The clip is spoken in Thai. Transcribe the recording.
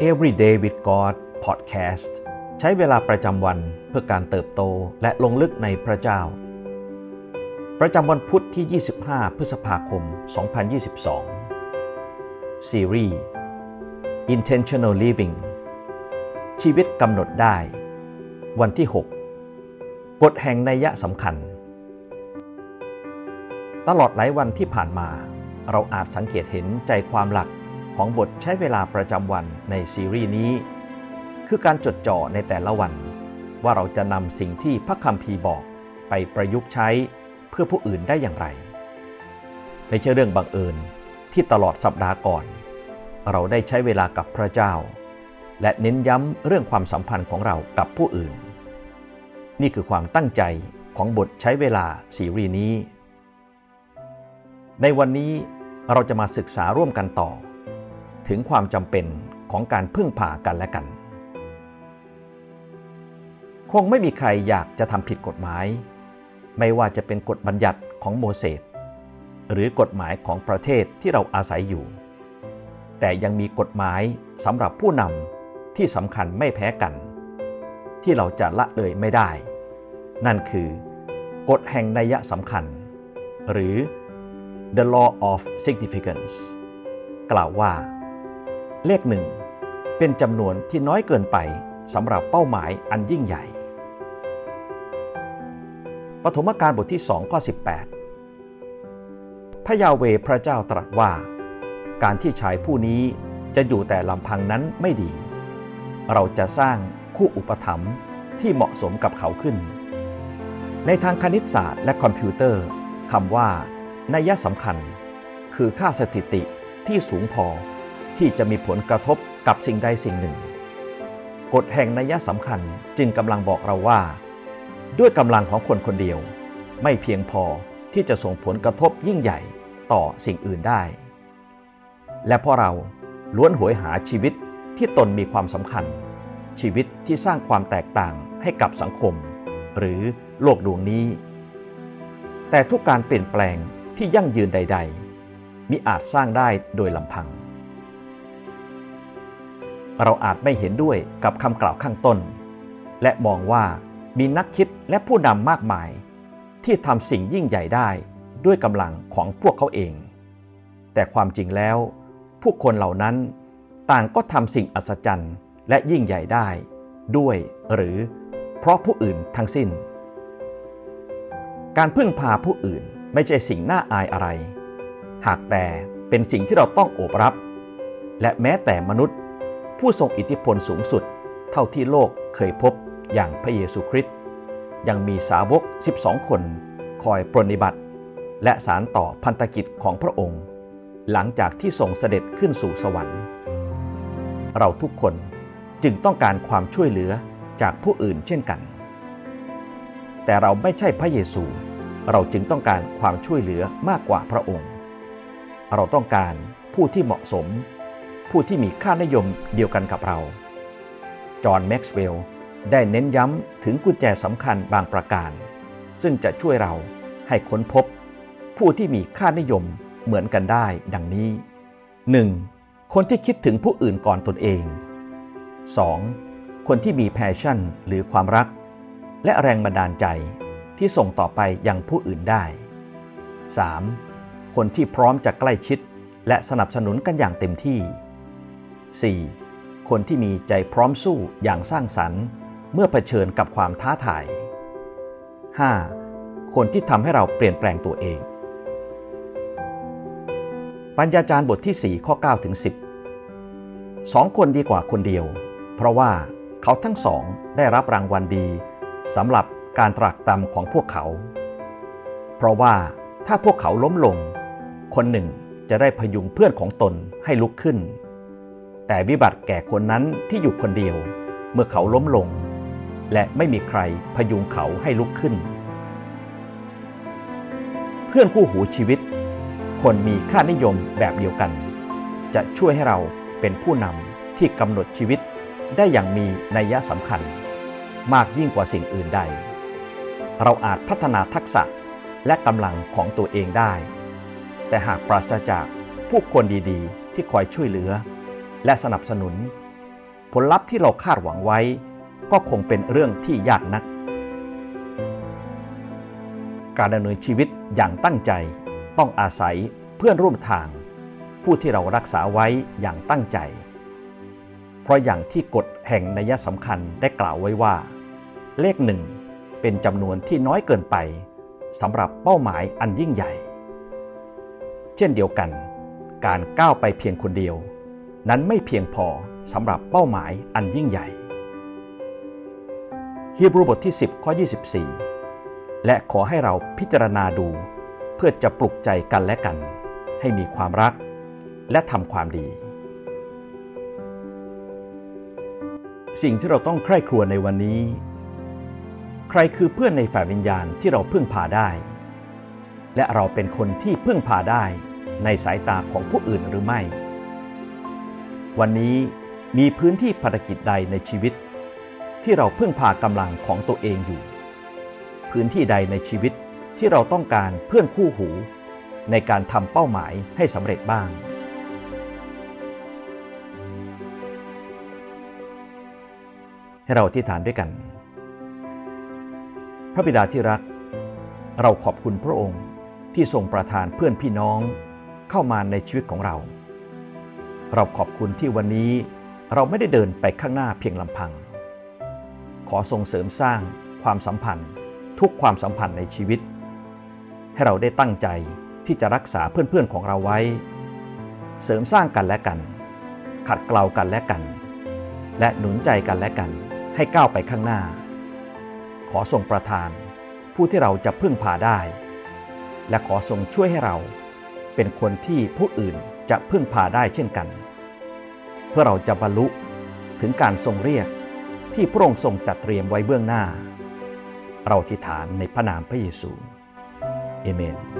Everyday with God Podcast ใช้เวลาประจำวันเพื่อการเติบโตและลงลึกในพระเจ้า ประจำวันพุทธที่ 25 พฤษภาคม 2022 ซีรีส์ Intentional Living ชีวิตกำหนดได้ วันที่ 6 กฎแห่งนัยสำคัญ ตลอดหลายวันที่ผ่านมา เราอาจสังเกตเห็นใจความหลัก ของบทใช้เวลาประจำวันในซีรีส์นี้ คือการจดจ่อในแต่ละวัน ว่าเราจะนำสิ่งที่พระคัมภีร์บอกไปประยุกต์ใช้เพื่อผู้อื่นได้อย่างไร ไม่ใช่เรื่องบังเอิญที่ตลอดสัปดาห์ก่อน เราได้ใช้เวลากับพระเจ้า และเน้นย้ำเรื่องความสัมพันธ์ของเรากับผู้อื่น นี่คือความตั้งใจของบทใช้เวลาซีรีส์นี้ ในวันนี้เราจะมาศึกษาร่วมกันต่อ ถึงความจำเป็นของการพึ่งพากันและกัน คงไม่มีใครอยากจะทำผิดกฎหมาย ไม่ว่าจะเป็นกฎบัญญัติของโมเสสหรือกฎหมายของประเทศที่เราอาศัยอยู่ แต่ยังมีกฎหมายสำหรับผู้นำที่สำคัญไม่แพ้กัน ที่เราจะละเลยไม่ได้ นั่นคือกฎแห่งนัยสำคัญ หรือ the law of significance กล่าวว่า เลขหนึ่งเป็นจำนวนที่น้อยเกินไปสำหรับเป้าหมายอันยิ่งใหญ่ปฐมกาลบทที่2ข้อ18 พระยาเวพระเจ้าตรัสว่า การที่ชายผู้นี้จะอยู่แต่ลำพังนั้นไม่ดี เราจะสร้างคู่อุปถัมภ์ที่เหมาะสมกับเขาขึ้น ในทางคณิตศาสตร์และคอมพิวเตอร์คำว่านัยสำคัญ คือค่าสถิติที่สูงพอ ที่จะมีผลกระทบกับสิ่งใดสิ่งหนึ่ง กฎแห่งนัยสำคัญจึงกำลังบอกเราว่า ด้วยกำลังของคนคนเดียว ไม่เพียงพอที่จะส่งผลกระทบยิ่งใหญ่ต่อสิ่งอื่นได้ และเพราะเราล้วนหวยหาชีวิตที่ตนมีความสำคัญ ชีวิตที่สร้างความแตกต่างให้กับสังคม หรือโลกดวงนี้ แต่ทุกการเปลี่ยนแปลงที่ยั่งยืนใด ๆมิอาจสร้างได้โดยลำพัง เราอาจไม่เห็นด้วยกับคำกล่าวข้างต้น และมองว่ามีนักคิดและผู้นำมากมาย ที่ทำสิ่งยิ่งใหญ่ได้ด้วยกำลังของพวกเขาเอง แต่ความจริงแล้ว ผู้คนเหล่านั้นต่างก็ทำสิ่งอัศจรรย์และยิ่งใหญ่ได้ ด้วยหรือเพราะผู้อื่นทั้งสิ้น การพึ่งพาผู้อื่นไม่ใช่สิ่งน่าอายอะไร หากแต่เป็นสิ่งที่เราต้องโอบรับ และแม้แต่มนุษย์ ผู้ทรงอิทธิพลสูงสุด เท่าที่โลกเคยพบอย่างพระเยซูคริสต์ยังมีสาวก 12 คนคอยปรนิบัติ และสารต่อพันธกิจของพระองค์ หลังจากที่ทรงเสด็จขึ้นสู่สวรรค์ เราทุกคนจึงต้องการความช่วยเหลือจากผู้อื่นเช่นกัน แต่เราไม่ใช่พระเยซู เราจึงต้องการความช่วยเหลือมากกว่าพระองค์ เราต้องการผู้ที่เหมาะสม ผู้ที่มีค่านิยมเดียวกันกับเรา จอห์นแม็กซ์เวลล์ได้เน้นย้ำถึงกุญแจสำคัญบางประการ ซึ่งจะช่วยเราให้ค้นพบ ผู้ที่มีค่านิยมเหมือนกันได้ดังนี้ 1. คนที่คิดถึงผู้อื่นก่อนตนเอง 2. คนที่มี passion หรือความรัก และแรงบันดาลใจที่ส่งต่อไปยังผู้อื่นได้ 3. คนที่พร้อมจะใกล้ชิด และสนับสนุนกันอย่างเต็มที่ 4. คนที่มีใจพร้อมสู้อย่างสร้างสรรค์ เมื่อเผชิญกับความท้าทาย 5. คนที่ทำให้เราเปลี่ยนแปลงตัวเอง ปัญญาจารย์บทที่ 4 ข้อ9ถึง10สองคนดีกว่าคนเดียว เพราะว่าเขาทั้งสองได้รับรางวัลดีสำหรับการตรากตำของพวกเขา เพราะว่าถ้าพวกเขาล้มลง คนหนึ่งจะได้พยุงเพื่อนของตนให้ลุกขึ้น แต่วิบัติแก่คนนั้นที่อยู่คนเดียว เมื่อเขาล้มลง และไม่มีใครพยุงเขาให้ลุกขึ้น เพื่อนคู่หูชีวิต คนมีค่านิยมแบบเดียวกัน จะช่วยให้เราเป็นผู้นำที่กำหนดชีวิตได้อย่างมีนัยสำคัญ มากยิ่งกว่าสิ่งอื่นใด เราอาจพัฒนาทักษะและกำลังของตัวเองได้ แต่หากปราศจากผู้คนดีๆ ที่คอยช่วยเหลือ และสนับสนุน ผลลัพธ์ที่เราคาดหวังไว้ ก็คงเป็นเรื่องที่ยากนัก การดำเนินชีวิตอย่างตั้งใจต้องอาศัยเพื่อนร่วมทาง ผู้ที่เรารักษาไว้อย่างตั้งใจ เพราะอย่างที่กฎแห่งนัยสำคัญได้กล่าวไว้ว่า เลขหนึ่งเป็นจำนวนที่น้อยเกินไปสำหรับเป้าหมายอันยิ่งใหญ่ เช่นเดียวกัน การก้าวไปเพียงคนเดียว นั้นไม่เพียงพอสำหรับเป้าหมายอันยิ่งใหญ่ฮีบรูบทที่ 10 ข้อ 24 และขอให้เราพิจารณาดูเพื่อจะปลุกใจกันและกัน ให้มีความรักและทำความดี สิ่งที่เราต้องใคร่ครวญในวันนี้ ใครคือเพื่อนในฝ่ายวิญญาณที่เราพึ่งพาได้ และเราเป็นคนที่พึ่งพาได้ในสายตาของผู้อื่นหรือไม่ วันนี้มีพื้นที่ภารกิจใดในชีวิต ที่เราเพึ่งพากำลังของตัวเองอยู่ พื้นที่ใดในชีวิตที่เราต้องการเพื่อนคู่หู ในการทำเป้าหมายให้สำเร็จบ้าง ให้เราที่ฐานด้วยกัน พระบิดาที่รัก เราขอบคุณพระองค์ที่ทรงประทานเพื่อนพี่น้องเข้ามาในชีวิตของเรา เราขอบคุณที่วันนี้เราไม่ได้เดินไปข้างหน้าเพียงลำพัง ขอทรงเสริมสร้างความสัมพันธ์ ทุกความสัมพันธ์ในชีวิต ให้เราได้ตั้งใจที่จะรักษาเพื่อนๆของเราไว้ เสริมสร้างกันและกัน ขัดเกลากันและกัน และหนุนใจกันและกันให้ก้าวไปข้างหน้า ขอทรงประทาน ผู้ที่เราจะพึ่งพาได้ และขอทรงช่วยให้เราเป็นคนที่ผู้อื่น จะพึ่งพาได้เช่นกัน เพื่อเราจะบรรลุถึงการทรงเรียกที่พระองค์ทรงจัดเตรียมไว้เบื้องหน้า เราทิฐานในพระนามพระเยซูเอเมน